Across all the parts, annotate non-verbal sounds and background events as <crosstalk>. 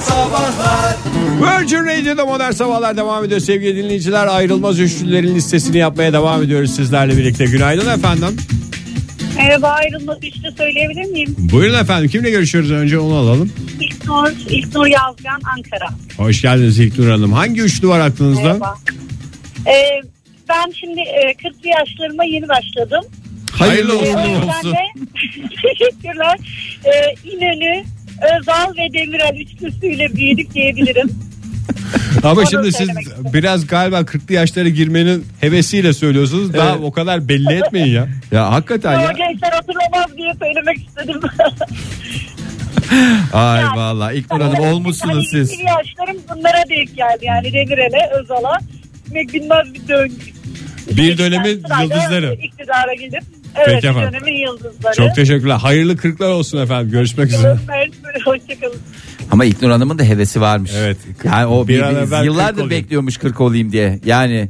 Sabahlar Virgin Radio'da modern sabahlar devam ediyor sevgili dinleyiciler. Ayrılmaz üçlülerin listesini yapmaya devam ediyoruz sizlerle birlikte. Günaydın efendim. Merhaba ayrılmaz üçlü söyleyebilir miyim? Buyurun efendim kimle görüşüyoruz önce onu alalım. İlknur, İlknur Yazgan Ankara. Hoş geldiniz İlknur Hanım. Hangi üçlü var aklınızda? Merhaba. Ee, ben şimdi e, 40'lı yaşlarıma yeni başladım. Hayırlı Ee, uğurlu yüzden olsun. de <laughs> teşekkürler. Ee, İnönü, Özal ve Demirel üçlüsüyle büyüdük diyebilirim. <laughs> Ama Onu şimdi siz istedim. biraz galiba 40'lı yaşlara girmenin hevesiyle söylüyorsunuz. Daha Evet. o kadar belli etmeyin ya. <laughs> Ya hakikaten ya. gençler hatırlamaz diye söylemek istedim. <laughs> Ay Yani- vallahi ilk Hanım Hani olmuşsunuz siz. ilk yaşlarım bunlara denk geldi yani Demirel'e, Özal'a. Bilmez bir döngü. Bir dönemin yıldızları. iktidara gelip Evet Peki efendim. dönemin yıldızları. Çok teşekkürler. Hayırlı kırklar olsun efendim. Görüşmek üzere. Hoşçakalın. Ama İlknur Hanım'ın da hevesi varmış. Evet. Yani o Bir bir, bir- 40 yıllardır olayım. bekliyormuş 40 olayım diye. Yani,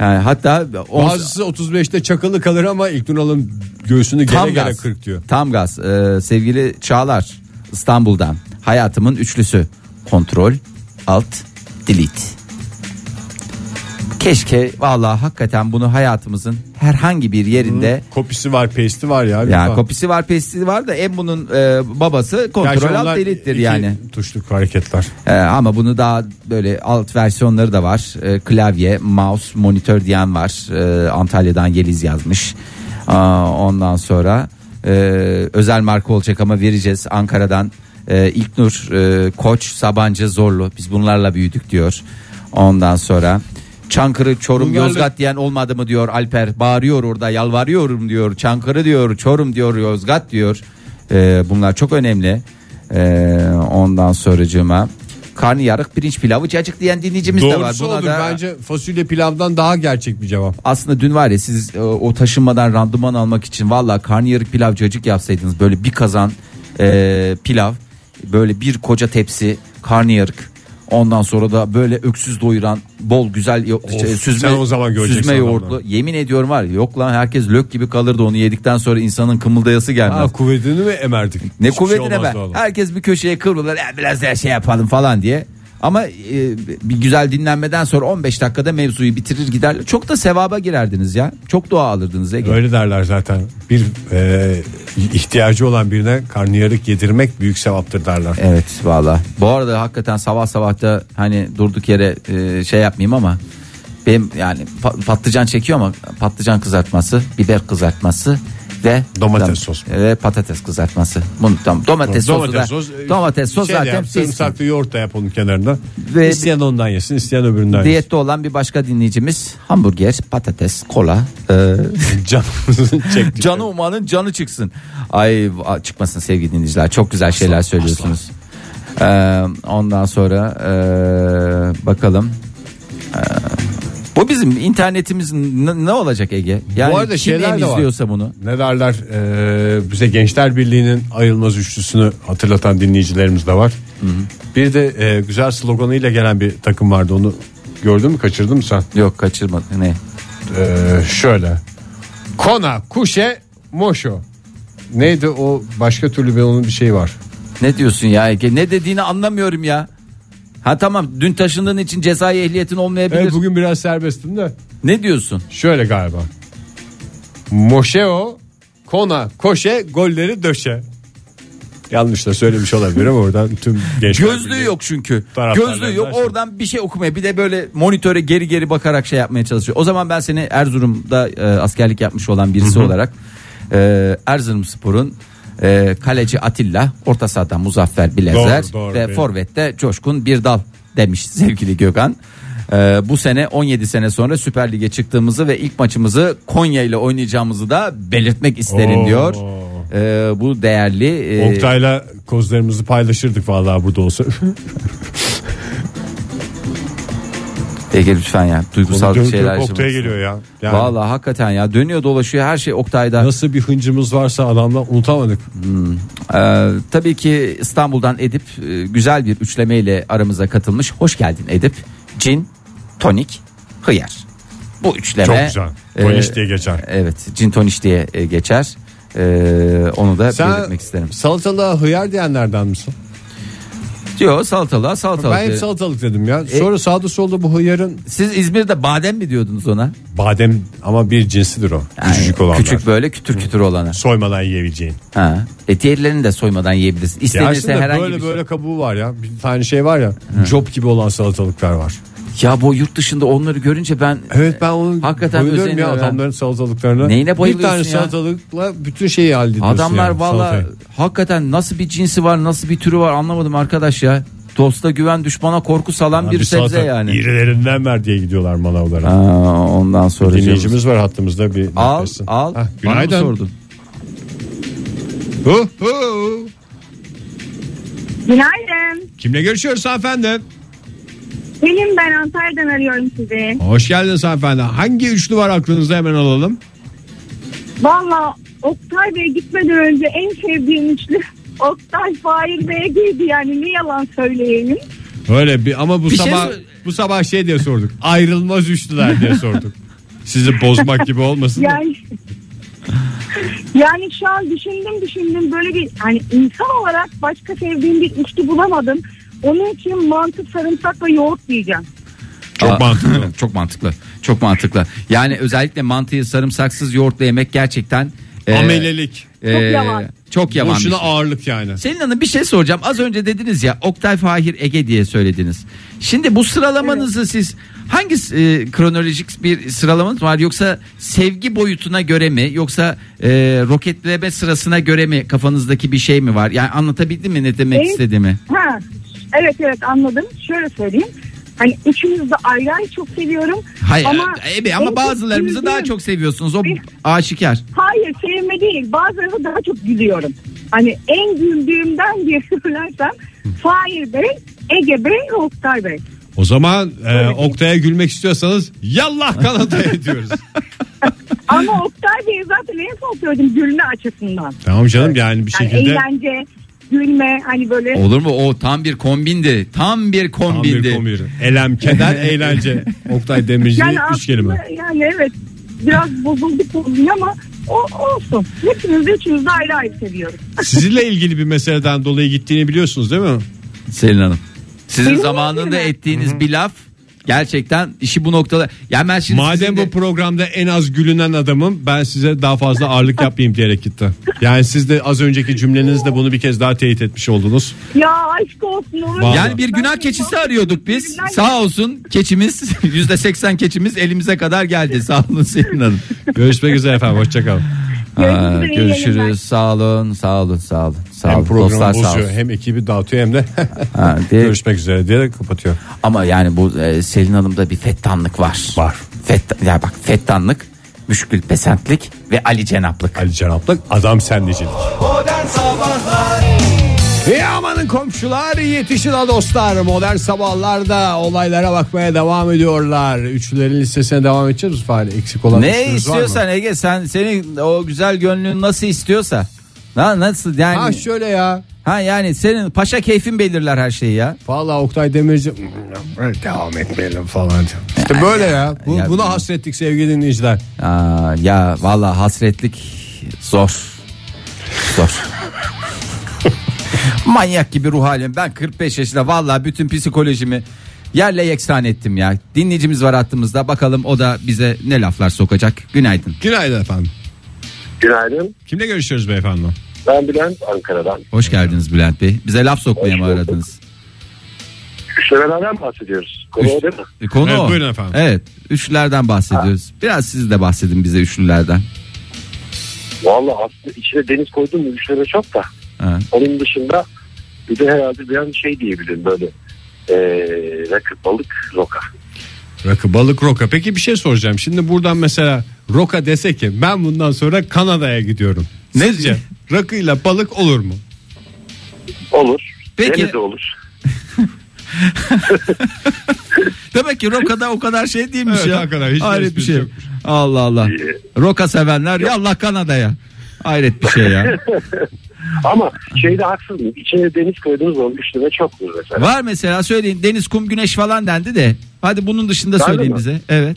yani hatta on- Bazısı 35'te çakılı kalır ama İlknur Hanım göğsünü tam gene gaz. 40 diyor. Tam gaz. Ee, sevgili Çağlar İstanbul'dan hayatımın üçlüsü. Kontrol, alt, delete. Keşke vallahi hakikaten bunu hayatımızın herhangi bir yerinde Kopisi var, pesti var ya. ya lütfen. kopisi var, pesti var da en bunun e, babası Gerçi kontrol alt iki yani. Tuşluk hareketler. Ee, ama bunu daha böyle alt versiyonları da var. Ee, klavye, mouse, monitör diyen var. Ee, Antalya'dan Yeliz yazmış. Aa, ondan sonra e, özel marka olacak ama vereceğiz Ankara'dan. E, İlknur, e, Koç, Sabancı, Zorlu. Biz bunlarla büyüdük diyor. Ondan sonra Çankırı, Çorum, Bunlarla- Yozgat diyen olmadı mı diyor Alper. Bağırıyor orada yalvarıyorum diyor. Çankırı diyor, Çorum diyor, Yozgat diyor. Ee, bunlar çok önemli. Ee, ondan sonracığıma karnıyarık pirinç pilavı cacık diyen dinleyicimiz de var. Doğrusu Buna olur. da Bence fasulye pilavdan daha gerçek bir cevap. aslında dün var ya siz e, o taşınmadan randıman almak için valla karnıyarık pilav cacık yapsaydınız böyle bir kazan e, pilav böyle bir koca tepsi karnıyarık Ondan sonra da böyle öksüz doyuran bol güzel yo- şey, süzme, sen o zaman göreceksin süzme adamları. yoğurtlu. Yemin ediyorum var ya, yok lan herkes lök gibi kalırdı onu yedikten sonra insanın kımıldayası gelmez. Ha, kuvvetini mi emerdik? Ne Hiçbir şey kuvvetine be. olmazdı oğlum. Herkes bir köşeye kıvrılır. "Ya biraz daha şey yapalım falan diye. Ama e, bir güzel dinlenmeden sonra 15 dakikada mevzuyu bitirir gider. Çok da sevaba girerdiniz ya. Çok dua alırdınız Ege. Öyle derler zaten. Bir e, ihtiyacı olan birine karnıyarık yedirmek büyük sevaptır derler. Evet valla. Bu arada hakikaten sabah sabah da hani durduk yere e, şey yapmayayım ama benim yani pa- patlıcan çekiyor ama patlıcan kızartması, biber kızartması ve Domates sos. ve patates kızartması. Bunu tam domates, sosu da e, domates sos şey zaten sarımsaklı yoğurt da yap onun kenarında. Ve- isteyen ondan yesin, isteyen öbüründen yesin. Diyette olan bir başka dinleyicimiz hamburger, patates, kola. E, <laughs> Canımızın çekti. canı umanın canı çıksın. Ay çıkmasın sevgili dinleyiciler. Çok güzel şeyler söylüyorsunuz. Ee, ondan sonra ee, bakalım. Ee, bu bizim internetimiz n- ne olacak Ege? Yani Bu arada kim şeyler de var. izliyorsa bunu. Ne derler e, bize Gençler Birliği'nin ayrılmaz üçlüsünü hatırlatan dinleyicilerimiz de var. Bir de e, güzel sloganıyla gelen bir takım vardı onu gördün mü kaçırdın mı sen? Yok kaçırma ne? E, şöyle Kona Kuşe Moşo Neydi o başka türlü bir onun bir şeyi var. Ne diyorsun ya Ege? Ne dediğini anlamıyorum ya. Ha tamam dün taşındığın için cezai ehliyetin olmayabilir. Evet bugün biraz serbestim de Ne diyorsun? şöyle galiba. Moşeo Kona Koşe golleri döşe. Yanlış da söylemiş olabilir ama oradan tüm gençler Gözlüğü yok çünkü. Gözlüğü yok. Oradan bir şey okumaya. Bir de böyle monitöre geri geri bakarak şey yapmaya çalışıyor. O zaman ben seni Erzurum'da e, askerlik yapmış olan birisi olarak e, Erzurumspor'un e, kaleci Atilla, orta sahadan Muzaffer Bilezer Doğru, doğru, ve benim. forvette Coşkun Birdal demiş <laughs> sevgili Gökhan. E, bu sene 17 sene sonra Süper Lig'e çıktığımızı ve ilk maçımızı Konya ile oynayacağımızı da belirtmek isterim Oo. diyor. E, bu değerli e, Oktay'la kozlarımızı paylaşırdık vallahi burada olsa. <laughs> Ege lütfen ya duygusal Dönüp şeyler Oktay'a geliyor ya. Yani Vallahi hakikaten ya dönüyor dolaşıyor her şey Oktay'da. Nasıl bir hıncımız varsa adamdan unutamadık. Ee, tabii ki İstanbul'dan Edip e, güzel bir üçlemeyle aramıza katılmış. Hoş geldin Edip. Cin, tonik, hıyar. Bu üçleme. Çok güzel. Toniş diye geçer. Evet cin toniş diye e, geçer. Ee, onu da Sen belirtmek isterim. salatalığa hıyar diyenlerden misin? Yok salatalığa salatalık. Ben hep salatalık dedim ya. E- Sonra sağda solda bu hıyarın Siz İzmir'de badem mi diyordunuz ona? badem ama bir cinsidir o. Küçücük olanlar. Küçük böyle kütür kütür olanı. Soymadan yiyebileceğin. Ha. E diğerlerini de soymadan yiyebilirsin. Ya İstenirse aslında herhangi böyle bir şey. böyle kabuğu var ya. Bir tane şey var ya. Job gibi olan salatalıklar var. Ya bu yurt dışında onları görünce ben Evet ben onu Hakikaten bayılıyorum ya adamların salatalıklarına. Neyine bayılıyorsun Bir tane ya? salatalıkla bütün şeyi hallediyorsun. adamlar yani, valla salatayı. hakikaten nasıl bir cinsi var nasıl bir türü var anlamadım arkadaş ya. Dosta güven düşmana korku salan bir, Bir sebze salata yani. İrilerinden ver diye gidiyorlar manavlara. Aa, ondan sonra Dinleyicimiz var hattımızda bir al yaklaşsın. al Hah, bana mı günaydın. sordun? Hu, hu. Günaydın. Kimle görüşüyoruz hanımefendi? Benim ben Antalya'dan arıyorum sizi. Hoş geldiniz hanımefendi. Hangi üçlü var aklınızda hemen alalım. Valla Oktay Bey gitmeden önce en sevdiğim üçlü <laughs> Oktay Fahir Bey'e girdi yani ne yalan söyleyeyim. Öyle bir ama bu Bir şey sabah sor- bu sabah şey diye sorduk. Ayrılmaz üçlüler diye sorduk. Sizi bozmak gibi olmasın da. Yani yani şu an düşündüm düşündüm böyle bir hani insan olarak başka sevdiğim bir üçlü bulamadım. Onun için mantı sarımsak ve yoğurt diyeceğim. Çok Aa, mantıklı. <laughs> çok mantıklı. Çok mantıklı. Yani özellikle mantıyı sarımsaksız yoğurtla yemek gerçekten e, Amelelik. e, Çok yavan. Çok yavan. Boşuna şey. ağırlık yani. Selin Hanım bir şey soracağım. Az önce dediniz ya Oktay Fahir Ege diye söylediniz. Şimdi bu sıralamanızı siz hangi e, kronolojik bir sıralamanız var yoksa sevgi boyutuna göre mi yoksa e, roketleme sırasına göre mi kafanızdaki bir şey mi var? Yani anlatabildim mi ne demek Evet. istediğimi? Ha, evet evet anladım. Şöyle söyleyeyim. Hani üçünüzü de ayrı ayrı çok seviyorum. Hayır ama, ama, ama en bazılarımızı çok daha çok seviyorsunuz. O Bir- aşikar. Hayır sevme değil. Bazılarını daha çok gülüyorum. Hani en güldüğümden diye <laughs> söylersem Fahir Bey, Ege Bey ve Oktay Bey. O zaman e. Oktay'a gülmek istiyorsanız yallah Kanada'ya <laughs> diyoruz. Ama Oktay Bey'i zaten en son söyledim gülme açısından. tamam canım yani bir Yani şekilde eğlence, gülme hani böyle Olur mu? O tam bir kombindi. Tam bir tam kombindi. bir komür. Elem, keder, <laughs> eğlence. Oktay Demirci yani üç kelime. yani evet biraz bozuldu konuyu ama o olsun. Hepiniz de ayrı ayrı seviyorum. <laughs> Sizinle ilgili bir meseleden dolayı gittiğini biliyorsunuz değil mi? Selin Hanım. Sizin Benim zamanında ettiğiniz bir laf gerçekten işi bu noktada. Yani ben şimdi Madem de- bu programda en az gülünen adamım ben size daha fazla ağırlık yapmayayım diyerek gitti. Yani siz de az önceki cümlenizde bunu bir kez daha teyit etmiş oldunuz. Ya aşk olsun? Vallahi. yani bir günah keçisi arıyorduk biz. Sağ olsun keçimiz <laughs> yüzde seksen keçimiz elimize kadar geldi. Sağ olun Selin Hanım. Görüşmek üzere efendim hoşçakalın. Aa, yayınlar. görüşürüz. Sağ olun. Sağ olun. Sağ olun. Sağ Hem olun. programı Dostlar sağ bozuyor olsun. hem ekibi dağıtıyor hem de <laughs> Ha, de- görüşmek üzere diye kapatıyor. Ama yani bu e, Selin Hanım'da bir fettanlık var. Var. Fett, ya bak fettanlık, müşkül pesentlik ve Ali Cenaplık. Ali Cenaplık adam sendicilik. İyi amanın komşular yetişin ha dostlar modern sabahlarda olaylara bakmaya devam ediyorlar. Üçlülerin listesine devam edeceğiz Fahri? Eksik olan Ne istiyorsan Ege sen senin o güzel gönlün nasıl istiyorsa. Ha, nasıl yani? Ha şöyle ya. Ha yani senin paşa keyfin belirler her şeyi ya. Vallahi Oktay Demirci devam etmeyelim falan. İşte böyle ya. Bu, Ya- buna hasrettik sevgili dinleyiciler. Aa, ya valla hasretlik zor. Zor. Manyak gibi ruh halim. Ben 45 yaşında valla bütün psikolojimi yerle yeksan ettim ya. Dinleyicimiz var hattımızda. Bakalım o da bize ne laflar sokacak. Günaydın. Günaydın efendim. Günaydın. Kimle görüşüyoruz beyefendi? Ben Bülent Ankara'dan. Hoş geldiniz Bülent Bey. Bize laf sokmaya mı aradınız? Üçlemelerden bahsediyoruz. Konu o değil mi? E, Konu Evet, o. buyurun efendim. Evet. Üçlülerden bahsediyoruz. Biraz siz de bahsedin bize üçlülerden. Valla aslında içine deniz koydum mu üçleme çok da. Ha. Onun dışında bir de herhalde bir an şey diyebilirim böyle. Ee, rakı, balık, roka. Rakı balık roka. Peki bir şey soracağım. Şimdi buradan mesela roka dese ki ben bundan sonra Kanada'ya gidiyorum. Ne- Sizce <laughs> rakıyla balık olur mu? Olur. Peki. Deniz de olur. <laughs> Demek ki Roka'da o kadar şey değilmiş Evet, ya. hakikaten hiç Hayret bir şey. yokmuş. Allah Allah. Roka sevenler ya Allah Kanada'ya. Hayret bir şey ya. <laughs> Ama şeyde haksız mıyım? İçine deniz koyduğunuz zaman üçleme çoktur mesela. Var mesela söyleyin deniz, kum, güneş falan dendi de. Hadi bunun dışında Var söyleyin mı? bize. Evet.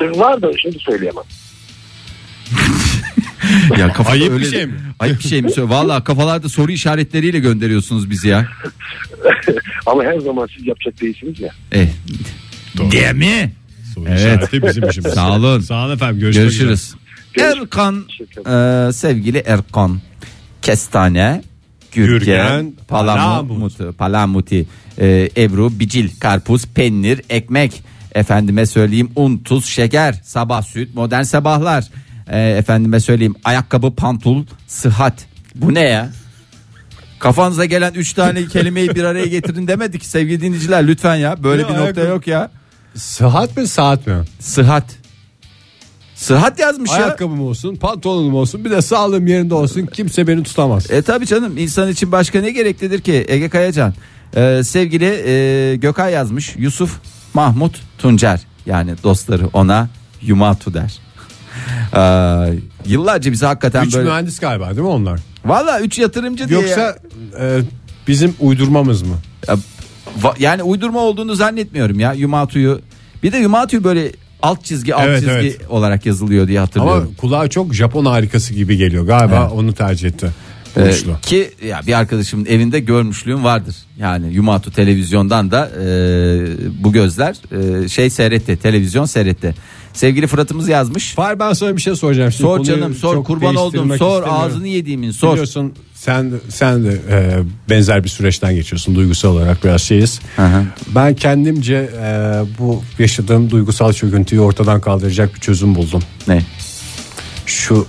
E, var da şimdi söyleyemem. <laughs> Ya kafada Ayıp bir öyle- şey mi? Ayıp bir şey mi? Valla kafalarda soru işaretleriyle gönderiyorsunuz bizi ya. <laughs> Ama her zaman siz yapacak değilsiniz ya. Eh. Değil mi? Soru Evet. bizim işimiz. Sağ olun. Sağ olun efendim. Görüşmek Görüşürüz. Görüş- Erkan, e, sevgili Erkan, Kestane, Gürgen, Gürgen, Palamuti, Palamuti, e, Ebru, Bicil, Karpuz, Peynir, Ekmek, efendime söyleyeyim un, tuz, şeker, sabah süt, modern sabahlar, e, efendime söyleyeyim ayakkabı, pantul, sıhhat. Bu ne ya? Kafanıza gelen 3 tane kelimeyi bir araya getirin demedik sevgili dinleyiciler lütfen ya. Böyle Ne bir nokta ayakkabı? yok ya. Sıhhat mi saat mi? Sıhhat. Sıhhat yazmış ya. Ayakkabım olsun, pantolonum olsun, bir de sağlığım yerinde olsun. Kimse beni tutamaz. E tabi canım insan için başka ne gereklidir ki Ege Kayacan. Ee, sevgili e, Gökay yazmış Yusuf Mahmut Tuncer yani dostları ona Yumatu der. <laughs> Ee, yıllarca bize hakikaten Üç böyle mühendis galiba değil mi onlar? valla üç yatırımcı diye Yoksa e, bizim uydurmamız mı? Ya, va- yani uydurma olduğunu zannetmiyorum ya Yumatu'yu bir de Yumatu'yu böyle alt çizgi alt Evet, çizgi evet. olarak yazılıyor diye hatırlıyorum. Ama kulağa çok Japon harikası gibi geliyor. Galiba onu tercih etti. Ee, ki ya bir arkadaşımın evinde görmüşlüğüm vardır. Yani Yumatu televizyondan da e, bu gözler e, şey seyretti, televizyon seyretti. Sevgili Fırat'ımız yazmış. Fahir ben sana bir şey soracağım. Şimdi Sor canım sor kurban oldum sor ağzını yediğimin sor. Biliyorsun sen sen de e, benzer bir süreçten geçiyorsun duygusal olarak biraz şeyiz. hı. Ben kendimce e, bu yaşadığım duygusal çöküntüyü ortadan kaldıracak bir çözüm buldum. Ne? Şu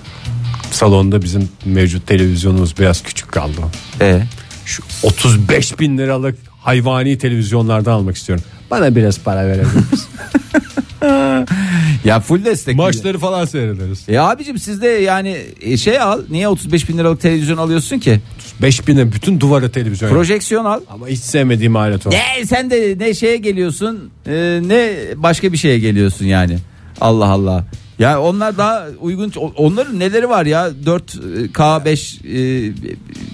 salonda bizim mevcut televizyonumuz biraz küçük kaldı. E, Şu 35 bin liralık hayvani televizyonlardan almak istiyorum. Bana biraz para verebilir misin? <laughs> ya full destek. Maçları falan seyrederiz. E abicim siz de yani e, şey al niye 35 bin liralık televizyon alıyorsun ki? 5 bine bütün duvara televizyon. Projeksiyon al. Ama hiç sevmediğim alet o. Ne sen de ne şeye geliyorsun e, ne başka bir şeye geliyorsun yani. Allah Allah. Ya onlar daha uygun onların neleri var ya 4K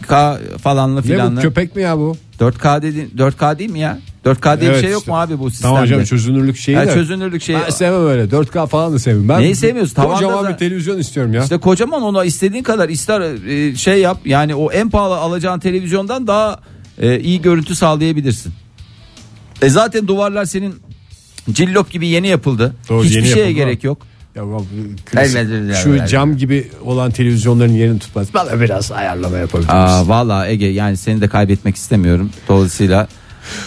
5K falanlı Ne bu filanlı. köpek mi ya bu? 4K dedi 4K değil mi ya? 4K diye bir Evet şey yok işte. mu abi bu sistemde? Tamam hocam çözünürlük şeyi Ha, de. çözünürlük şeyi. Ben sevmem öyle 4K falan da sevmem. Ben Neyi sevmiyorsun? Tavanda Kocaman da- bir televizyon istiyorum ya. İşte kocaman ona istediğin kadar ister e, şey yap. Yani o en pahalı alacağın televizyondan daha e, iyi görüntü sağlayabilirsin. E zaten duvarlar senin cillop gibi yeni yapıldı. Doğru, Hiçbir yeni şeye yapıldı. gerek yok. Ya klasik- Elbette, şu elbette. cam gibi olan televizyonların yerini tutmaz. Bana biraz ayarlama yapabilir misin? Aa, vallahi Ege yani seni de kaybetmek istemiyorum. Dolayısıyla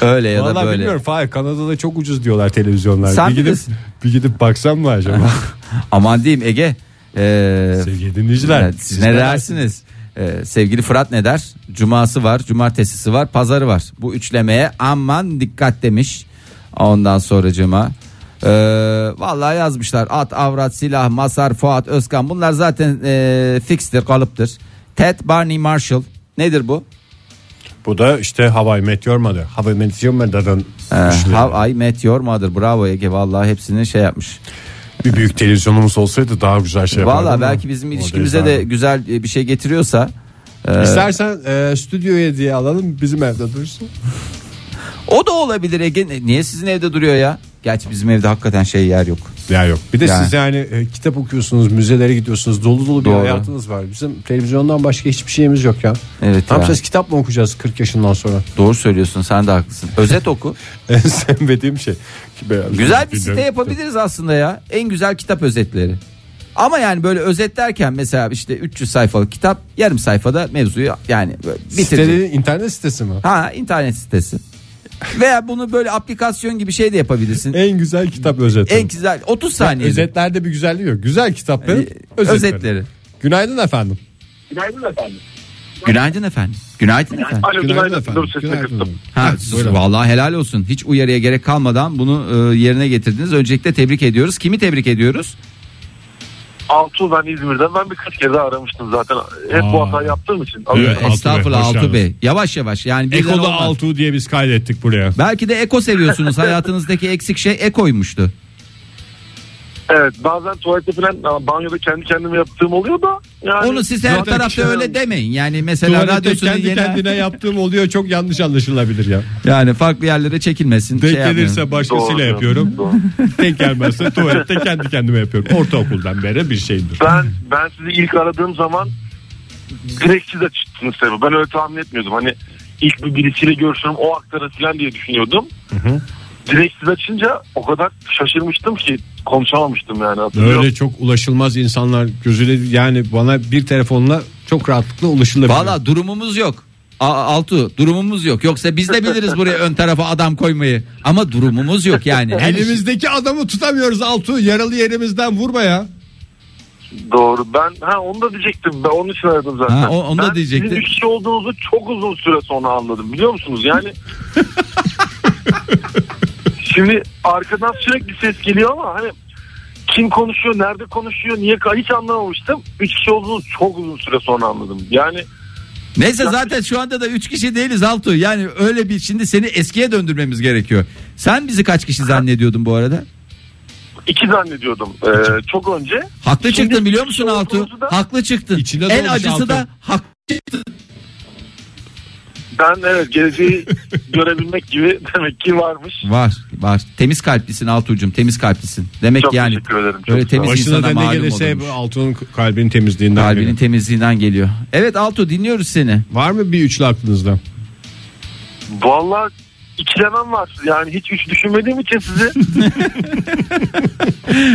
öyle ya da Vallahi böyle. bilmiyorum Fahir Kanada'da çok ucuz diyorlar televizyonlar. Sen bir gidip, bilirsin. bir gidip baksam mı acaba? <laughs> Aman diyeyim Ege. Ee, Sevgili dinleyiciler. Evet, siz ne dersiniz? Ee, sevgili Fırat ne der? Cuması var, cumartesisi var, pazarı var. Bu üçlemeye aman dikkat demiş. Ondan sonracığıma. Ee, vallahi yazmışlar at, avrat, silah, masar, Fuat, Özkan bunlar zaten e, fixtir, kalıptır. Ted Barney Marshall nedir bu? Bu da işte Hawaii Meteor Mother. Hawaii Meteor Mother'dan Ee, düşünüyorum. How I Met Your Mother bravo Ege vallahi hepsini şey yapmış. bir büyük televizyonumuz olsaydı daha güzel şey yapardım. Vallahi ama belki bizim ilişkimize de güzel e, bir şey getiriyorsa e, İstersen e, stüdyoya diye alalım bizim evde dursun. O da olabilir Ege. Niye sizin evde duruyor ya? Gerçi bizim evde hakikaten şey yer yok. Ya yok. Bir de Yani. siz yani e, kitap okuyorsunuz, müzelere gidiyorsunuz, dolu dolu bir Doğru. hayatınız var. Bizim televizyondan başka hiçbir şeyimiz yok ya. Evet Ne ya. yapacağız? Kitap mı okuyacağız 40 yaşından sonra? Doğru söylüyorsun sen de haklısın. Özet <laughs> oku. En sevmediğim şey. güzel bir site yapabiliriz aslında ya. En güzel kitap özetleri. Ama yani böyle özet derken mesela işte 300 sayfalık kitap yarım sayfada mevzuyu yani böyle bitirecek. Sitenin internet sitesi mi? Ha internet sitesi. <laughs> Veya bunu böyle aplikasyon gibi şey de yapabilirsin. En güzel kitap özeti. En güzel 30 saniye. Özetlerde bir güzelliği yok. Güzel kitapların Ee, özetleri. özetleri. Günaydın efendim. Günaydın efendim. Günaydın efendim. Günaydın efendim. Alo Günaydın günaydın. efendim. Dur sesini Günaydın. kıstım. Ha, Evet, vallahi helal olsun. Hiç uyarıya gerek kalmadan bunu e, yerine getirdiniz. Öncelikle tebrik ediyoruz. Kimi tebrik ediyoruz? Altuğ ben İzmir'den ben birkaç kere aramıştım zaten. Hep Aa. bu hatayı yaptığım için. Evet, Altuğ- Altuğ Estağfurullah Bey, hoş Altuğ Bey. geldiniz. Yavaş yavaş yani birden Eko'da olmaz. Altuğ diye biz kaydettik buraya. Belki de eko seviyorsunuz. <laughs> Hayatınızdaki eksik şey ekoymuştu. Evet bazen tuvalette falan banyoda kendi kendime yaptığım oluyor da. Yani Onu siz her tarafta şey öyle demeyin. Yani mesela radyosunun kendi yeni kendine yaptığım oluyor çok yanlış anlaşılabilir ya. yani farklı yerlere çekilmesin. Denk şey gelirse başkasıyla Doğru, yapıyorum. doğru. <laughs> Denk gelmezse tuvalette kendi kendime yapıyorum. Ortaokuldan beri bir şeydir. Ben ben sizi ilk aradığım zaman direkt siz açtınız tabii. Ben öyle tahmin etmiyordum. Hani ilk bir birisiyle görüşürüm o aktarır falan diye düşünüyordum. Direkt siz açınca o kadar şaşırmıştım ki konuşamamıştım yani. hatırlıyorum. Öyle çok ulaşılmaz insanlar gözüyle yani bana bir telefonla çok rahatlıkla ulaşılabilir. Valla durumumuz yok. A- Altu durumumuz yok. Yoksa biz de biliriz buraya ön tarafa adam koymayı. Ama durumumuz yok yani. <laughs> Her Elimizdeki adamı tutamıyoruz Altu. Yaralı yerimizden vurma ya. Doğru. Ben ha onu da diyecektim. Ben onun için aradım zaten. Ha, o- onu da ben diyecektin. sizin üç kişi olduğunuzu çok uzun süre sonra anladım. Biliyor musunuz? Yani <laughs> Şimdi arkadan sürekli ses geliyor ama hani kim konuşuyor, nerede konuşuyor, niye hiç anlamamıştım. Üç kişi olduğunuzu çok uzun süre sonra anladım. Yani Neyse zaten şu anda da 3 kişi değiliz Altu. Yani öyle bir şimdi seni eskiye döndürmemiz gerekiyor. Sen bizi kaç kişi zannediyordun bu arada? iki zannediyordum ee, çok önce. Haklı Şimdi çıktın biliyor musun Altu? da- Haklı çıktın. İçine en acısı Altu. da hak Ben evet geleceği <laughs> görebilmek gibi demek ki varmış. var var. Temiz kalplisin Altuğ'cum temiz kalplisin. Demek Çok yani teşekkür ederim. Çok böyle sağ temiz olun. Başına insana da ne malum gelirse olurmuş. Altu'nun kalbinin temizliğinden. Kalbinin geliyor. temizliğinden geliyor. Evet Altu dinliyoruz seni. Var mı bir üçlü aklınızda? Vallahi ikilemem var. Yani hiç üç düşünmediğim için sizi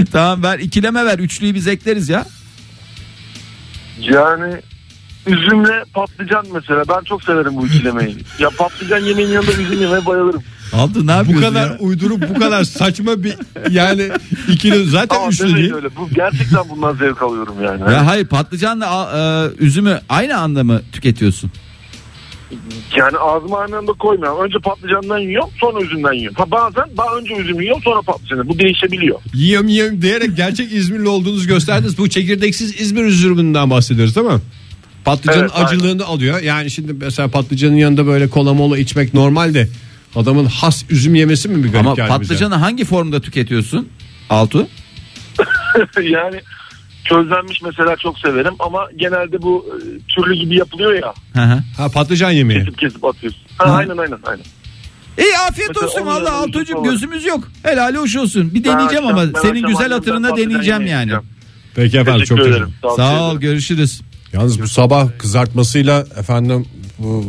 <laughs> tamam ver ikileme ver üçlüyü biz ekleriz ya. yani üzümle patlıcan mesela ben çok severim bu ikilemeyi. ya patlıcan yemeğin yanında üzüm yemeye bayılırım. Altu ne Bu yapıyorsun kadar ya? uydurup bu kadar saçma bir yani ikili <laughs> zaten Ama üçlü değil. öyle. Bu gerçekten bundan zevk alıyorum yani. Ya hayır patlıcanla e, üzümü aynı anda mı tüketiyorsun? Yani ağzıma aynı anda koymuyorum. Önce patlıcandan yiyorum sonra üzümden yiyorum. Ha bazen daha önce üzüm yiyorum sonra patlıcanı. Bu değişebiliyor. Yiyorum yiyorum diyerek gerçek İzmirli olduğunuzu gösterdiniz. Bu çekirdeksiz İzmir üzümünden bahsediyoruz değil mi? Patlıcanın Evet, aynen. acılığını alıyor. Yani şimdi mesela patlıcanın yanında böyle kola mola içmek normal de adamın has üzüm yemesi mi bir garip Ama patlıcanı hangi formda tüketiyorsun? Altu? <laughs> yani közlenmiş mesela çok severim ama genelde bu e, türlü gibi yapılıyor ya. Hı hı. bize? Ha patlıcan yemeği. Kesip kesip atıyorsun. Ha, Hı. aynen aynen aynen. İyi afiyet Mesela olsun valla falan. gözümüz yok. Helali hoş olsun. Bir Ben deneyeceğim akşam- ama ben senin güzel hatırına deneyeceğim yani. yiyeceğim. Peki efendim çok Teşekkür teşekkür ederim. Sağ ol ederim. görüşürüz. Yalnız bu sabah kızartmasıyla efendim bu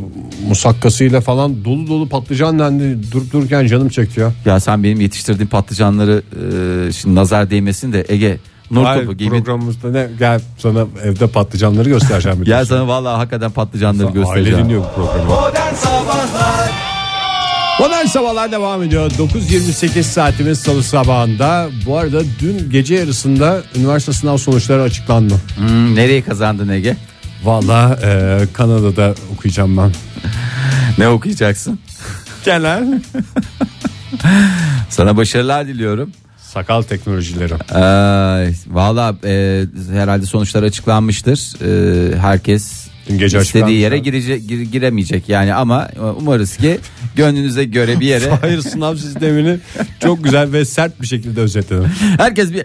musakkasıyla falan dolu dolu patlıcan dendi. Durup dururken canım çekti ya. Ya sen benim yetiştirdiğim patlıcanları e, şimdi nazar değmesin de Ege nur Hayır, topu gibi. programımızda ne gel sana evde patlıcanları göstereceğim. Gel <laughs> sana vallahi hakikaten patlıcanları Aile göstereceğim. dinliyor bu programı. Modern Sabahlar devam ediyor. 9.28 saatimiz salı sabahında. Bu arada dün gece yarısında üniversite sınav sonuçları açıklandı. Hmm, nereye kazandın Ege? Valla e, Kanada'da okuyacağım ben. <laughs> Ne okuyacaksın? Genel. <laughs> Sana başarılar diliyorum. Sakal teknolojileri. Ay, Valla e, herhalde sonuçlar açıklanmıştır. E, herkes Dün gece istediği yere girecek, gir- giremeyecek yani ama umarız ki gönlünüze göre bir yere <laughs> Hayır sınav sistemini çok güzel ve sert bir şekilde özetledim. herkes bir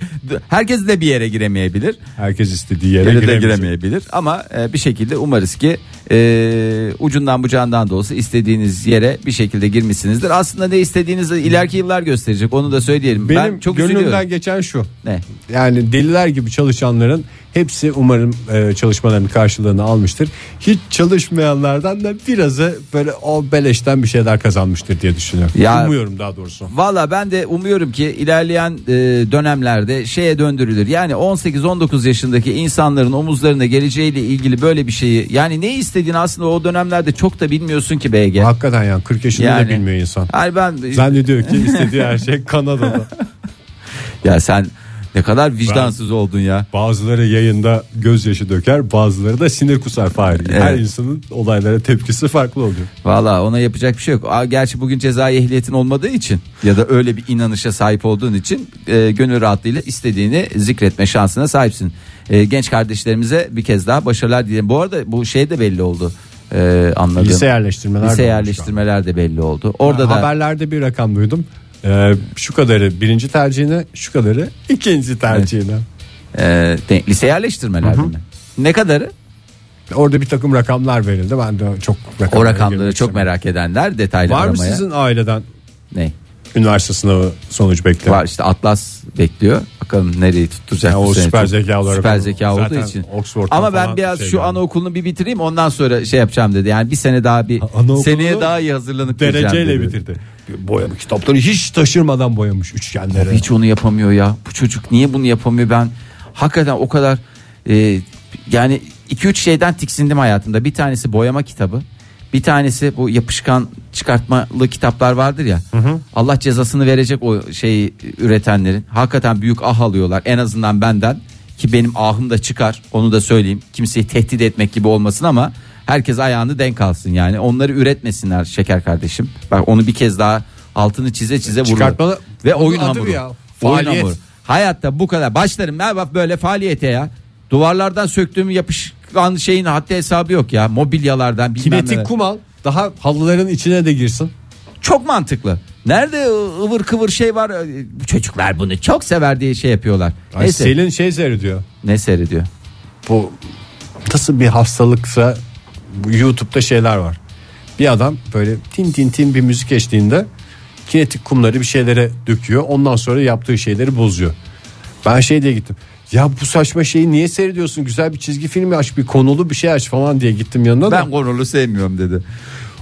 herkes de bir yere giremeyebilir. Herkes istediği yere, Yere giremeyecek. giremeyebilir ama e, bir şekilde umarız ki e, ucundan bucağından da olsa istediğiniz yere bir şekilde girmişsinizdir. Aslında ne istediğinizi ileriki yıllar gösterecek onu da söyleyelim. Benim ben çok gönlümden üzülüyorum. geçen şu. Ne? Yani deliler gibi çalışanların hepsi umarım e, çalışmalarının karşılığını almıştır. Hiç çalışmayanlardan da birazı böyle o beleşten bir şeyler kazanmıştır diye düşünüyorum. Ya- Umuyorum daha doğrusu. Valla ben de umuyorum ki ilerleyen e, dönemlerde şeye döndürülür. Yani 18-19 yaşındaki insanların omuzlarına geleceğiyle ilgili böyle bir şeyi yani ne istediğini aslında o dönemlerde çok da bilmiyorsun ki BG. Hakikaten yani 40 yaşında Yani- da bilmiyor insan. Yani ben Zannediyor ki istediği her şey Kanada'da. <laughs> ya sen ne kadar vicdansız oldun ya. Bazıları yayında gözyaşı döker bazıları da sinir kusar Fahir. Her Evet. insanın olaylara tepkisi farklı oluyor. Valla ona yapacak bir şey yok. Gerçi bugün cezai ehliyetin olmadığı için ya da öyle bir inanışa sahip olduğun için e, gönül rahatlığıyla istediğini zikretme şansına sahipsin. E, genç kardeşlerimize bir kez daha başarılar dilerim. Bu arada bu şey de belli oldu. E, anladığım. Lise yerleştirmeler. Lise yerleştirmeler de belli oldu. Orada Ben da Haberlerde bir rakam duydum. Ee, şu kadarı birinci tercihine şu kadarı ikinci tercihine. Ee, de- lise yerleştirmelerde mi? Ne kadarı? Orada bir takım rakamlar verildi. Ben de çok O rakamlara rakamları girmek çok istemiyorum. merak edenler detaylı Var mı aramaya. sizin aileden Ne? üniversite sınavı sonucu bekleyen? Var işte Atlas bekliyor. Bakalım nereyi tutturacak Ya bu o sene. süper Çok- zeka olarak Süper zeka zaten olduğu için. Oxford'dan Ama ben falan biraz şey şu geldi. anaokulunu bir bitireyim ondan sonra şey yapacağım dedi. Yani bir sene daha bir Anaokulunu seneye daha iyi hazırlanıp gireceğim Dereceyle dedi. bitirdi. Boyama kitapları hiç taşırmadan boyamış üçgenleri. Hiç onu yapamıyor ya. Bu çocuk niye bunu yapamıyor ben? Hakikaten o kadar e, yani 2-3 şeyden tiksindim hayatımda. Bir tanesi boyama kitabı. Bir tanesi bu yapışkan çıkartmalı kitaplar vardır ya. Allah cezasını verecek o şeyi üretenlerin. Hakikaten büyük ah alıyorlar. En azından benden ki benim ahım da çıkar. Onu da söyleyeyim. Kimseyi tehdit etmek gibi olmasın ama herkes ayağını denk alsın yani. Onları üretmesinler şeker kardeşim. Bak onu bir kez daha altını çize çize vurur. Çıkartmalı- Ve Onun oyun hamuru. ya, Oyun faaliyet. hamuru. Hayatta bu kadar. Başlarım ben bak böyle faaliyete ya. Duvarlardan söktüğüm yapışkan şeyin haddi hesabı yok ya. Mobilyalardan bilmem. Kinetik kum al. Daha halıların içine de girsin. Çok mantıklı. Nerede ıvır kıvır şey var? Çocuklar bunu çok sever diye şey yapıyorlar. Ay Neyse. Selin şey seyrediyor. Ne seyrediyor? Bu nasıl bir hastalıksa YouTube'da şeyler var. Bir adam böyle tin tin tin bir müzik eşliğinde kinetik kumları bir şeylere döküyor. Ondan sonra yaptığı şeyleri bozuyor. Ben şey diye gittim. Ya bu saçma şeyi niye seyrediyorsun? Güzel bir çizgi filmi aç, bir konulu bir şey aç falan diye gittim yanına da. Ben konulu sevmiyorum dedi.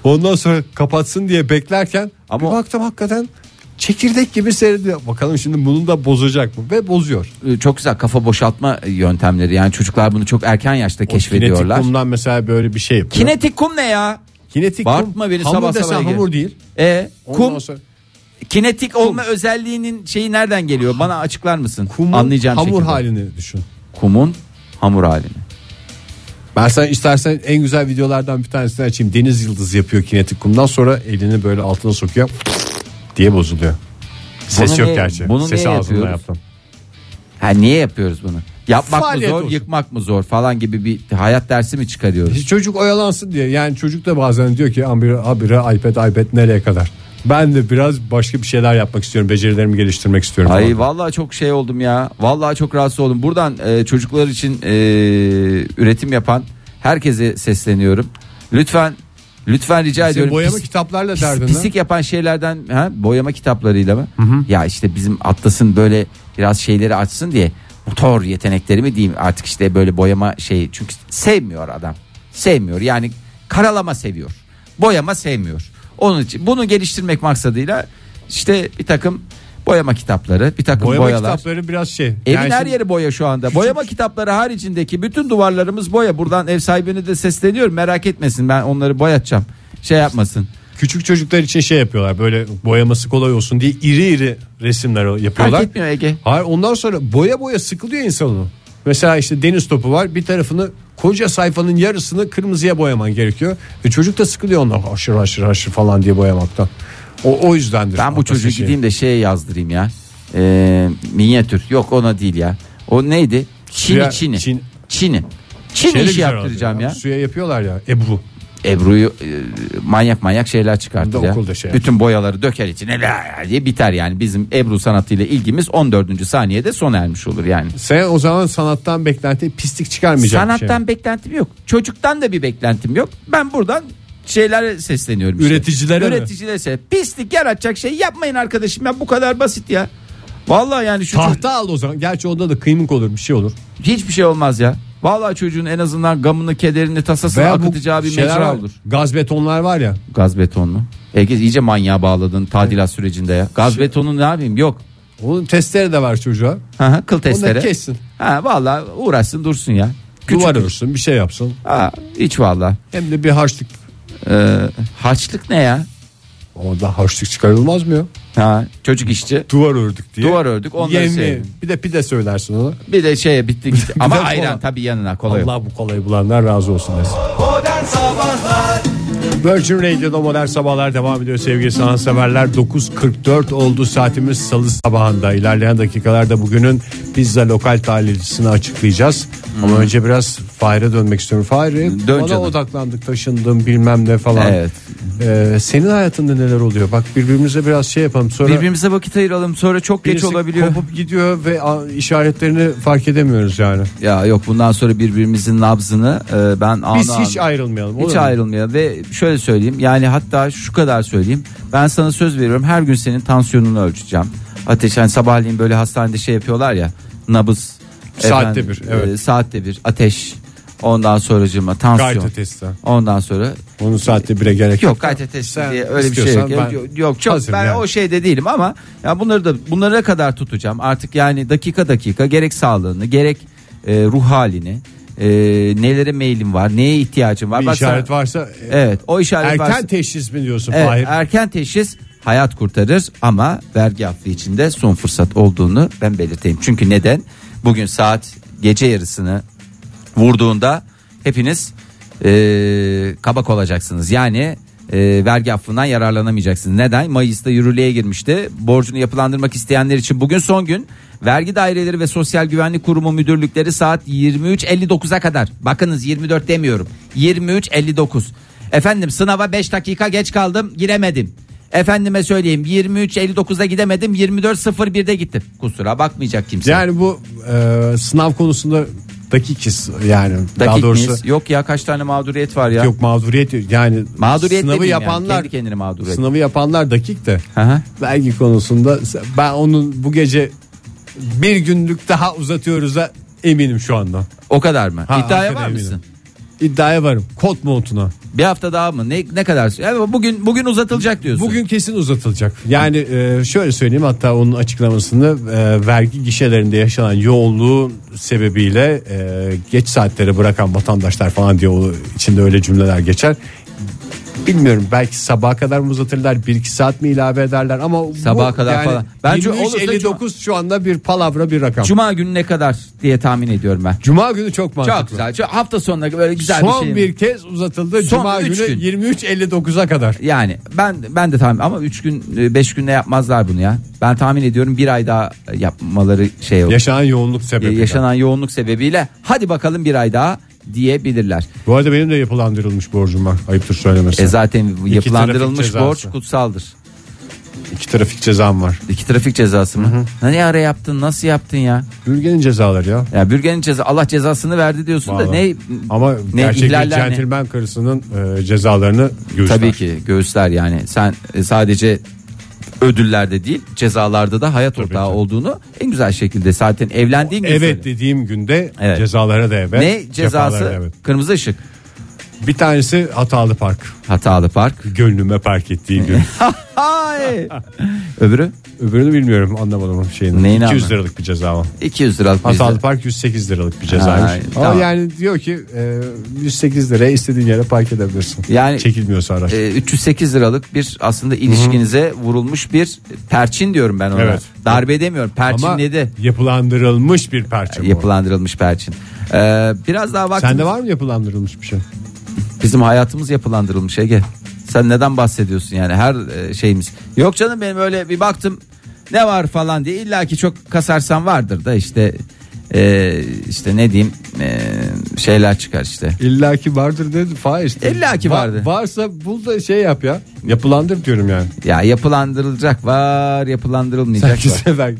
Ondan sonra kapatsın diye beklerken Ama- bir baktım hakikaten çekirdek gibi seyrediyor. Bakalım şimdi bunu da bozacak mı? Ve bozuyor. Ee, Çok güzel kafa boşaltma yöntemleri. Yani çocuklar bunu çok erken yaşta O keşfediyorlar. Kinetik kumdan mesela böyle bir şey yapıyor. Kinetik kum ne ya? Kinetik Bağırtma kum beni hamur sabah desen sabah hamur değil. E Ondan kum sonra kinetik olma özelliğinin şeyi nereden geliyor? Bana açıklar mısın? kumun Anlayacağım hamur şekilde. halini düşün. Kumun hamur halini. Ben sen istersen en güzel videolardan bir tanesini açayım. Deniz yıldızı yapıyor kinetik kumdan sonra elini böyle altına sokuyor diye bozuluyor. Ses Bunu yok niye- gerçi. bunu Sesi niye ağzımda yapıyoruz? yaptım. Ha niye yapıyoruz bunu? Yapmak Faaliyet mı zor, olsun. yıkmak mı zor falan gibi bir hayat dersi mi çıkarıyoruz? Çocuk oyalansın diye. Yani çocuk da bazen diyor ki abire, abire iPad iPad nereye kadar? Ben de biraz başka bir şeyler yapmak istiyorum. Becerilerimi geliştirmek istiyorum. Ay vallahi çok şey oldum ya. Vallahi çok rahatsız oldum. Buradan e, çocuklar için e, üretim yapan herkese sesleniyorum. Lütfen lütfen rica Senin ediyorum. boyama kitaplarla pis- derdin. ha? pislik yapan şeylerden ha, boyama kitaplarıyla mı? Ya işte bizim Atlas'ın böyle biraz şeyleri açsın diye motor yetenekleri mi diyeyim artık işte böyle boyama şey çünkü sevmiyor adam. Sevmiyor yani karalama seviyor. Boyama sevmiyor. Onun için bunu geliştirmek maksadıyla işte bir takım boyama kitapları, bir takım Boyama boyalar. kitapları biraz şey. Evin Yani her şimdi yeri boya şu anda. Boyama kitapları haricindeki bütün duvarlarımız boya. Buradan ev sahibine de sesleniyorum. Merak etmesin ben onları boyatacağım. Şey yapmasın. Küçük çocuklar için şey yapıyorlar. Böyle boyaması kolay olsun diye iri iri resimler yapıyorlar. Fark etmiyor Ege. Hayır ondan sonra boya boya sıkılıyor insanın. Mesela işte deniz topu var. Bir tarafını koca sayfanın yarısını kırmızıya boyaman gerekiyor. E çocuk da sıkılıyor onlar haşır haşır haşır falan diye boyamaktan. O, o yüzdendir. Ben bu çocuğu şeyi. gideyim de şeye yazdırayım ya. Ee, minyatür. Yok ona değil ya. O neydi? Çini Suya- Çini. Çin- Çini. Şeyle işi yaptıracağım oluyor ya. Suya yapıyorlar ya Ebru. Ebru'yu e, manyak manyak şeyler çıkartır ya. okulda şey Bütün boyaları döker içine diye biter yani. Bizim Ebru sanatıyla ilgimiz 14. saniyede sona ermiş olur yani. Sen o zaman sanattan beklenti pislik çıkarmayacak bir Sanattan şey. beklentim yok. Çocuktan da bir beklentim yok. Ben buradan şeylere sesleniyorum. işte. Üreticilere? Üreticilere se- Pislik yaratacak şey yapmayın arkadaşım ya bu kadar basit ya. Vallahi yani şu Tahta al o zaman. Gerçi onda da kıymık olur bir şey olur. hiçbir şey olmaz ya. Vallahi çocuğun en azından gamını, kederini, tasasını Veya bu akıtacağı bir şeyler mecra var, olur. Gaz betonlar var ya. Gaz betonlu. Ege iyice manyağa bağladın tadilat sürecinde ya. Gaz betonu ne yapayım? Yok. Onun testleri de var çocuğa. Hı hı, kıl testere. kessin. Ha vallahi uğraşsın dursun ya. Küçük. Duvar örsün bir şey yapsın. Ha, hiç vallahi. Hem de bir harçlık. Ee, harçlık ne ya? Orada harçlık çıkarılmaz mı ya? Ha, çocuk işçi. Duvar ördük diye. Duvar ördük, onları Yemli. sevdim. Bir de pide söylersin ona. Bir de şeye bitti gitti. <laughs> Ama ayran tabii yanına kolay. Allah bu kolayı bulanlar razı olsun desin. Modern Sabahlar Virgin Radio'da modern sabahlar devam ediyor sevgili sanatseverler. 9.44 oldu saatimiz salı sabahında. İlerleyen dakikalarda bugünün pizza lokal tahlilcisini açıklayacağız. Ama önce biraz Fahir'e dönmek istiyorum. Fahir'e Dön bana canım. odaklandık taşındım bilmem ne falan. Evet. Ee, senin hayatında neler oluyor? Bak birbirimize biraz şey yapalım. Sonra Birbirimize vakit ayıralım sonra çok geç olabiliyor. kopup gidiyor ve işaretlerini fark edemiyoruz yani. Ya yok bundan sonra birbirimizin nabzını e, ben anı Biz hiç anı- ayrılmayalım. olur Hiç ayrılmayalım ve şöyle söyleyeyim yani hatta şu kadar söyleyeyim ben sana söz veriyorum her gün senin tansiyonunu ölçeceğim. Ateş yani sabahleyin böyle hastanede şey yapıyorlar ya nabız. Saatte bir, evet. e, saatte bir ateş ondan sonracığıma tansiyon. Gayet testi. Ondan sonra Onun saatte bire gerek yok gayet testi diye öyle bir şey yok. ben Yok, yok çok ben yani. o şeyde değilim ama ya bunları da bunlara kadar tutacağım. Artık yani dakika dakika gerek sağlığını gerek e, ruh halini e, nelere mailim var, neye ihtiyacım var. Bir Bak işaret sana- varsa Evet, o işaret erken varsa teşhis mi diyorsun Evet, Fahir? erken teşhis hayat kurtarır ama vergi affı içinde son fırsat olduğunu ben belirteyim. Çünkü neden? Bugün saat gece yarısını vurduğunda hepiniz e, kabak olacaksınız. Yani e, vergi affından yararlanamayacaksınız. Neden? Mayıs'ta yürürlüğe girmişti. Borcunu yapılandırmak isteyenler için bugün son gün. Vergi daireleri ve Sosyal Güvenlik Kurumu müdürlükleri saat 23.59'a kadar. Bakınız 24 demiyorum. 23.59. Efendim sınava 5 dakika geç kaldım giremedim. Efendime söyleyeyim 23.59'da gidemedim 24.01'de gittim. Kusura bakmayacak kimse. Yani bu e, sınav konusunda dakikiz yani daha Dakik doğrusu miyiz? Yok ya kaç tane mağduriyet var ya. yok mağduriyet yani Mağduriyet sınavı demeyeyim yani, yapanlar kendi kendine mağduriyet. sınavı yapanlar dakik de hı. vergi konusunda ben onun bu gece bir günlük daha uzatıyoruz da eminim şu anda. O kadar mı? Ha, İddiaya var eminim. mısın? İddiaya varım. Kot montuna. Bir hafta daha mı? Ne ne kadar? Yani bugün bugün uzatılacak diyorsun. Bugün kesin uzatılacak. Yani e, şöyle söyleyeyim hatta onun açıklamasını e, vergi gişelerinde yaşanan yoğunluğu sebebiyle e, geç saatlere bırakan vatandaşlar falan diye o içinde öyle cümleler geçer. Bilmiyorum belki sabaha kadar mı uzatırlar bir iki saat mi ilave ederler ama Sabaha bu kadar yani falan. Bence 23, olursa 59 şu anda bir palavra bir rakam. Cuma, Cuma günü ne kadar diye tahmin ediyorum ben. günü çok mantıklı. Çok güzel. Çok, hafta sonuna böyle güzel Son bir şey. bir kez uzatıldı Son Cuma günü gün. 23.59'a kadar. Yani ben ben de tahmin ama 3 gün 5 günde yapmazlar bunu ya. Ben tahmin ediyorum bir ay daha yapmaları şey olur. Yaşanan yoğunluk sebebiyle. Yaşanan yoğunluk sebebiyle hadi bakalım bir ay daha diyebilirler. Bu arada benim de yapılandırılmış borcum var. Ayıptır söylemesi. E zaten yapılandırılmış trafik cezası. borç kutsaldır. İki trafik cezam var. İki trafik cezası mı? Ne ara yaptın? Nasıl yaptın ya? Bürgenin cezaları ya. Ya bürgenin ceza Allah cezasını verdi diyorsun da Vallahi. ne Ama ne gerçek bir ihlaller ne? centilmen karısının e, cezalarını göğüsler. Tabii ki göğüsler yani sen e, sadece ödüllerde değil cezalarda da hayat ortağı tabii. olduğunu en güzel şekilde zaten evlendiğin gün Evet söyle. dediğim günde Evet. cezalara da evet. Ne cezası? da evet. Kırmızı ışık. Bir tanesi hatalı park. Hatalı park. Gönlüme park ettiği gün. <laughs> Öbürü Öbürünü bilmiyorum anlamadım şeyini. Neyini 200 anladın? liralık bir ceza var. 200 liralık Hatalı bizde. park 108 liralık bir cezaymış. Ay, Ama tamam. yani diyor ki e, 108 liraya istediğin yere park edebilirsin. Yani- Çekilmiyorsa araç. E, 308 liralık bir aslında ilişkinize vurulmuş bir perçin diyorum ben ona. Evet. Darbe demiyorum. Ama Perçinledi. yapılandırılmış bir bu. Yapılandırılmış perçin. Ee, biraz daha vaktimiz. Sende var mı yapılandırılmış bir şey? Bizim hayatımız yapılandırılmış Ege. Sen neden bahsediyorsun yani her e, şeyimiz. Yok canım benim öyle bir baktım ne var falan diye illa ki çok kasarsan vardır da işte e, işte ne diyeyim e, şeyler çıkar işte. İlla ki vardır dedi. Faiz işte. İlla ki Va- vardır. varsa bul da şey yap ya. Yapılandır diyorum yani. Ya yapılandırılacak var yapılandırılmayacak Sanki var. sefer.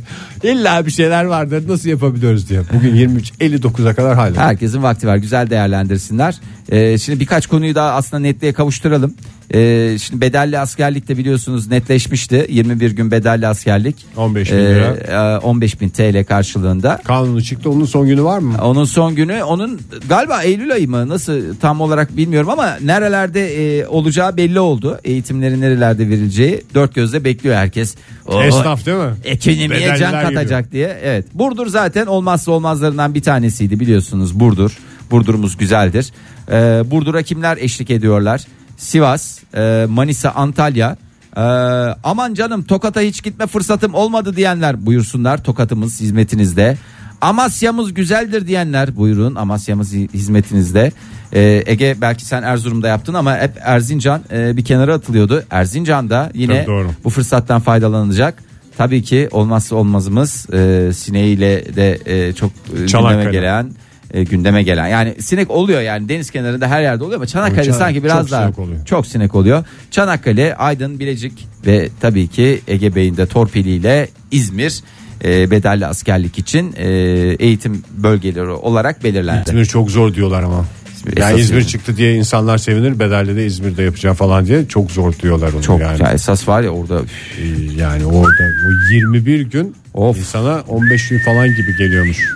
İlla bir şeyler vardır nasıl yapabiliyoruz diye. Bugün 23.59'a kadar hala. Herkesin vakti var güzel değerlendirsinler. Ee, şimdi birkaç konuyu daha aslında netliğe kavuşturalım. Ee, şimdi bedelli askerlik de biliyorsunuz netleşmişti. 21 gün bedelli askerlik. 15 bin Ee, lira. e, 15 bin TL karşılığında. Kanunu çıktı onun son günü var mı? Onun son günü onun galiba Eylül ayı mı nasıl tam olarak bilmiyorum ama nerelerde e, olacağı belli oldu. Eğitimlerin nerelerde verileceği dört gözle bekliyor herkes. O, Esnaf değil mi? Ekonomiye Bedelliler can katacak diye. Evet. Burdur zaten olmazsa olmazlarından bir tanesiydi biliyorsunuz Burdur. Burdur'umuz güzeldir. Ee, Burdur'a kimler eşlik ediyorlar? Sivas, e, Manisa, Antalya. Ee, aman canım Tokat'a hiç gitme fırsatım olmadı diyenler buyursunlar. Tokat'ımız hizmetinizde. Amasya'mız güzeldir diyenler buyurun Amasya'mız hi- hizmetinizde. Ee, Ege belki sen Erzurum'da yaptın ama hep Erzincan e, bir kenara atılıyordu. Erzincan'da yine bu fırsattan faydalanacak. Tabii ki olmazsa olmazımız e, sineğiyle de e, çok e, gündeme Çanakkale. gelen e, gündeme gelen. Yani sinek oluyor yani deniz kenarında her yerde oluyor ama Çanakkale Çan- sanki biraz çok daha sinek oluyor. çok sinek oluyor. Çanakkale, Aydın, Bilecik ve tabii ki Ege Bey'in de torpiliyle İzmir e, bedelli askerlik için e, eğitim bölgeleri olarak belirlendi. İzmir çok zor diyorlar ama. İzmir Yani İzmir yani. çıktı diye insanlar sevinir. Bedelli de İzmir'de yapacağım falan diye çok zor diyorlar onu Çok yani. ya esas var ya orada Ee, Yani orada o 21 gün Of. insana 15 gün falan gibi geliyormuş.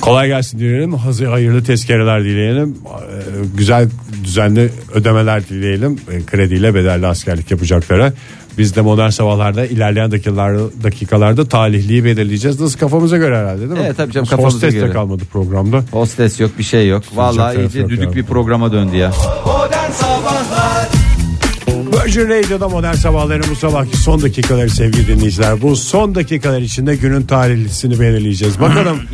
Kolay gelsin dileyelim. Hazır hayırlı tezkereler dileyelim. Ee, Güzel düzenli ödemeler dileyelim. Ee, Krediyle bedelli askerlik yapacaklara. Biz de modern sabahlarda ilerleyen dakikalarda, dakikalarda talihliyi belirleyeceğiz. Nasıl kafamıza göre herhalde değil mi? Evet, tabii canım, kafamıza Hostes de göre. kalmadı programda. hostes yok bir şey yok. Vallahi iyice düdük ya. bir programa döndü ya. Modern Sabahlar Virgin Radio'da modern sabahların bu sabahki son dakikaları sevgili dinleyiciler. Bu son dakikalar içinde günün tarihlisini belirleyeceğiz. Bakalım <laughs>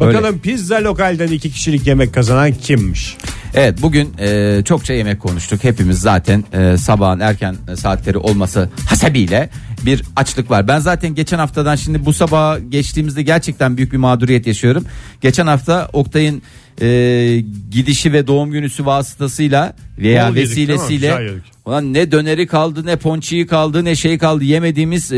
bakalım pizza lokalden iki kişilik yemek kazanan kimmiş? Evet bugün e, çokça yemek konuştuk. Hepimiz zaten e, sabahın erken saatleri olması hasebiyle bir açlık var. Ben zaten geçen haftadan şimdi bu sabah geçtiğimizde gerçekten büyük bir mağduriyet yaşıyorum. Geçen hafta Oktay'ın e, gidişi ve doğum günüsü vasıtasıyla veya Bol vesilesiyle yedik. Ulan ne döneri kaldı ne ponçiği kaldı ne şey kaldı yemediğimiz e,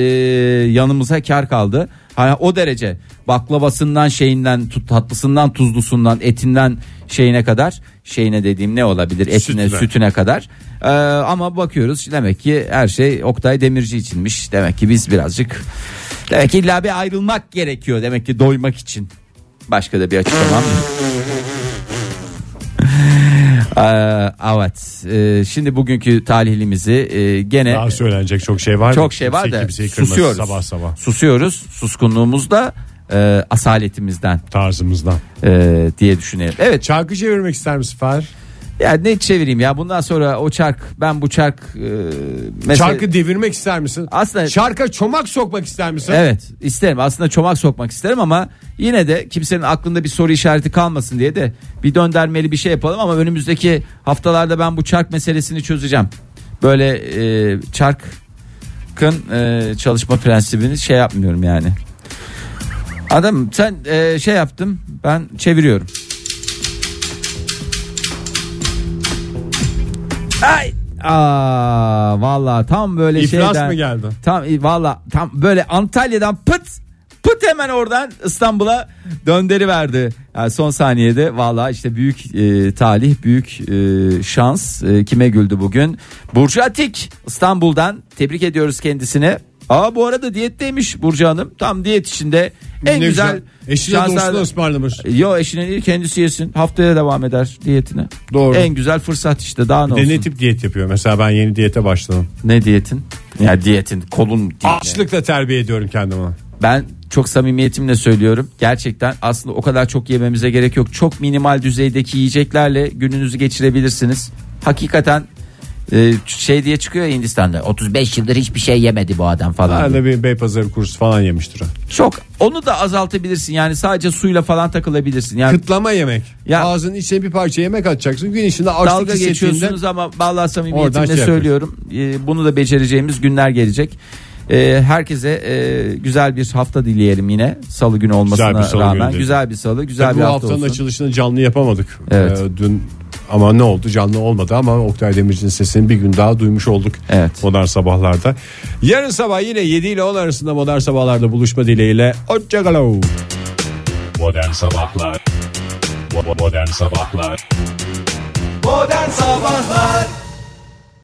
yanımıza kar kaldı. Hani o derece baklavasından şeyinden tut, tatlısından tuzlusundan etinden şeyine kadar şeyine dediğim ne olabilir etine Sütüne. sütüne kadar. E, ama bakıyoruz demek ki her şey Oktay Demirci içinmiş. Demek ki biz birazcık demek ki illa bir ayrılmak gerekiyor demek ki doymak için. Başka da bir açıklamam. <laughs> Ee, evet. Ee, şimdi bugünkü talihlimizi e, gene Daha söylenecek çok şey var. çok şey var da susuyoruz. Sabah sabah Susuyoruz. Suskunluğumuz da e, asaletimizden tarzımızdan. e, diye düşünelim. Evet. Çarkı çevirmek ister misin Fahir? Ya ne çevireyim ya bundan sonra o çark ben bu çark e, mesela Çarkı devirmek ister misin? Aslında- Çarka çomak sokmak ister misin? Evet isterim aslında çomak sokmak isterim ama yine de kimsenin aklında bir soru işareti kalmasın diye de bir döndermeli bir şey yapalım ama önümüzdeki haftalarda ben bu çark meselesini çözeceğim. Böyle e, çarkın e, çalışma prensibini şey yapmıyorum yani. Adam sen e, şey yaptım ben çeviriyorum. Ay Aa vallahi tam böyle İflas şeyden mı geldi? Tam valla tam böyle Antalya'dan pıt pıt hemen oradan İstanbul'a dönderi verdi. Yani son saniyede valla işte büyük e, talih, büyük e, şans e, kime güldü bugün? Burcu Atik İstanbul'dan tebrik ediyoruz kendisine. Aa bu arada diyetteymiş Burcu Hanım. Tam diyet içinde en Ne güzel, Eşine şanslar- dostuna ısmarlamış. Yo eşine değil kendisi yesin. Haftaya devam eder diyetine. Doğru. En güzel fırsat işte daha ne olsun. ne tip diyet yapıyor? Mesela ben yeni diyete başladım. Ne diyetin? Ya diyetin kolun diyeti. Açlıkla terbiye ediyorum kendimi. Ben çok samimiyetimle söylüyorum. Gerçekten aslında o kadar çok yememize gerek yok. Çok minimal düzeydeki yiyeceklerle gününüzü geçirebilirsiniz. Hakikaten e, şey diye çıkıyor ya Hindistan'da 35 yıldır hiçbir şey yemedi bu adam falan. Ben diye. de bir Beypazarı kursu falan yemiştir. o. Çok onu da azaltabilirsin. Yani sadece suyla falan takılabilirsin. Yani Kıtlama yemek. Ya- Ağzının içine bir parça yemek atacaksın. Gün içinde açlık dalga geçiyorsunuz ama vallahi samimiyetimle şey söylüyorum. E, bunu da becereceğimiz günler gelecek. E, herkese e, güzel bir hafta dileyelim yine. Salı günü olmasına Güzel bir salı rağmen günü güzel bir salı, güzel Tabii bir bu hafta haftanın olsun. açılışını canlı yapamadık. Evet. Ee, dün ama ne oldu canlı olmadı ama Oktay Demirci'nin sesini bir gün daha duymuş olduk. Evet. Modern sabahlarda. Yarın sabah yine 7 ile 10 arasında modern sabahlarda buluşma dileğiyle. Hoşçakalın. Modern Sabahlar Modern Sabahlar Modern Sabahlar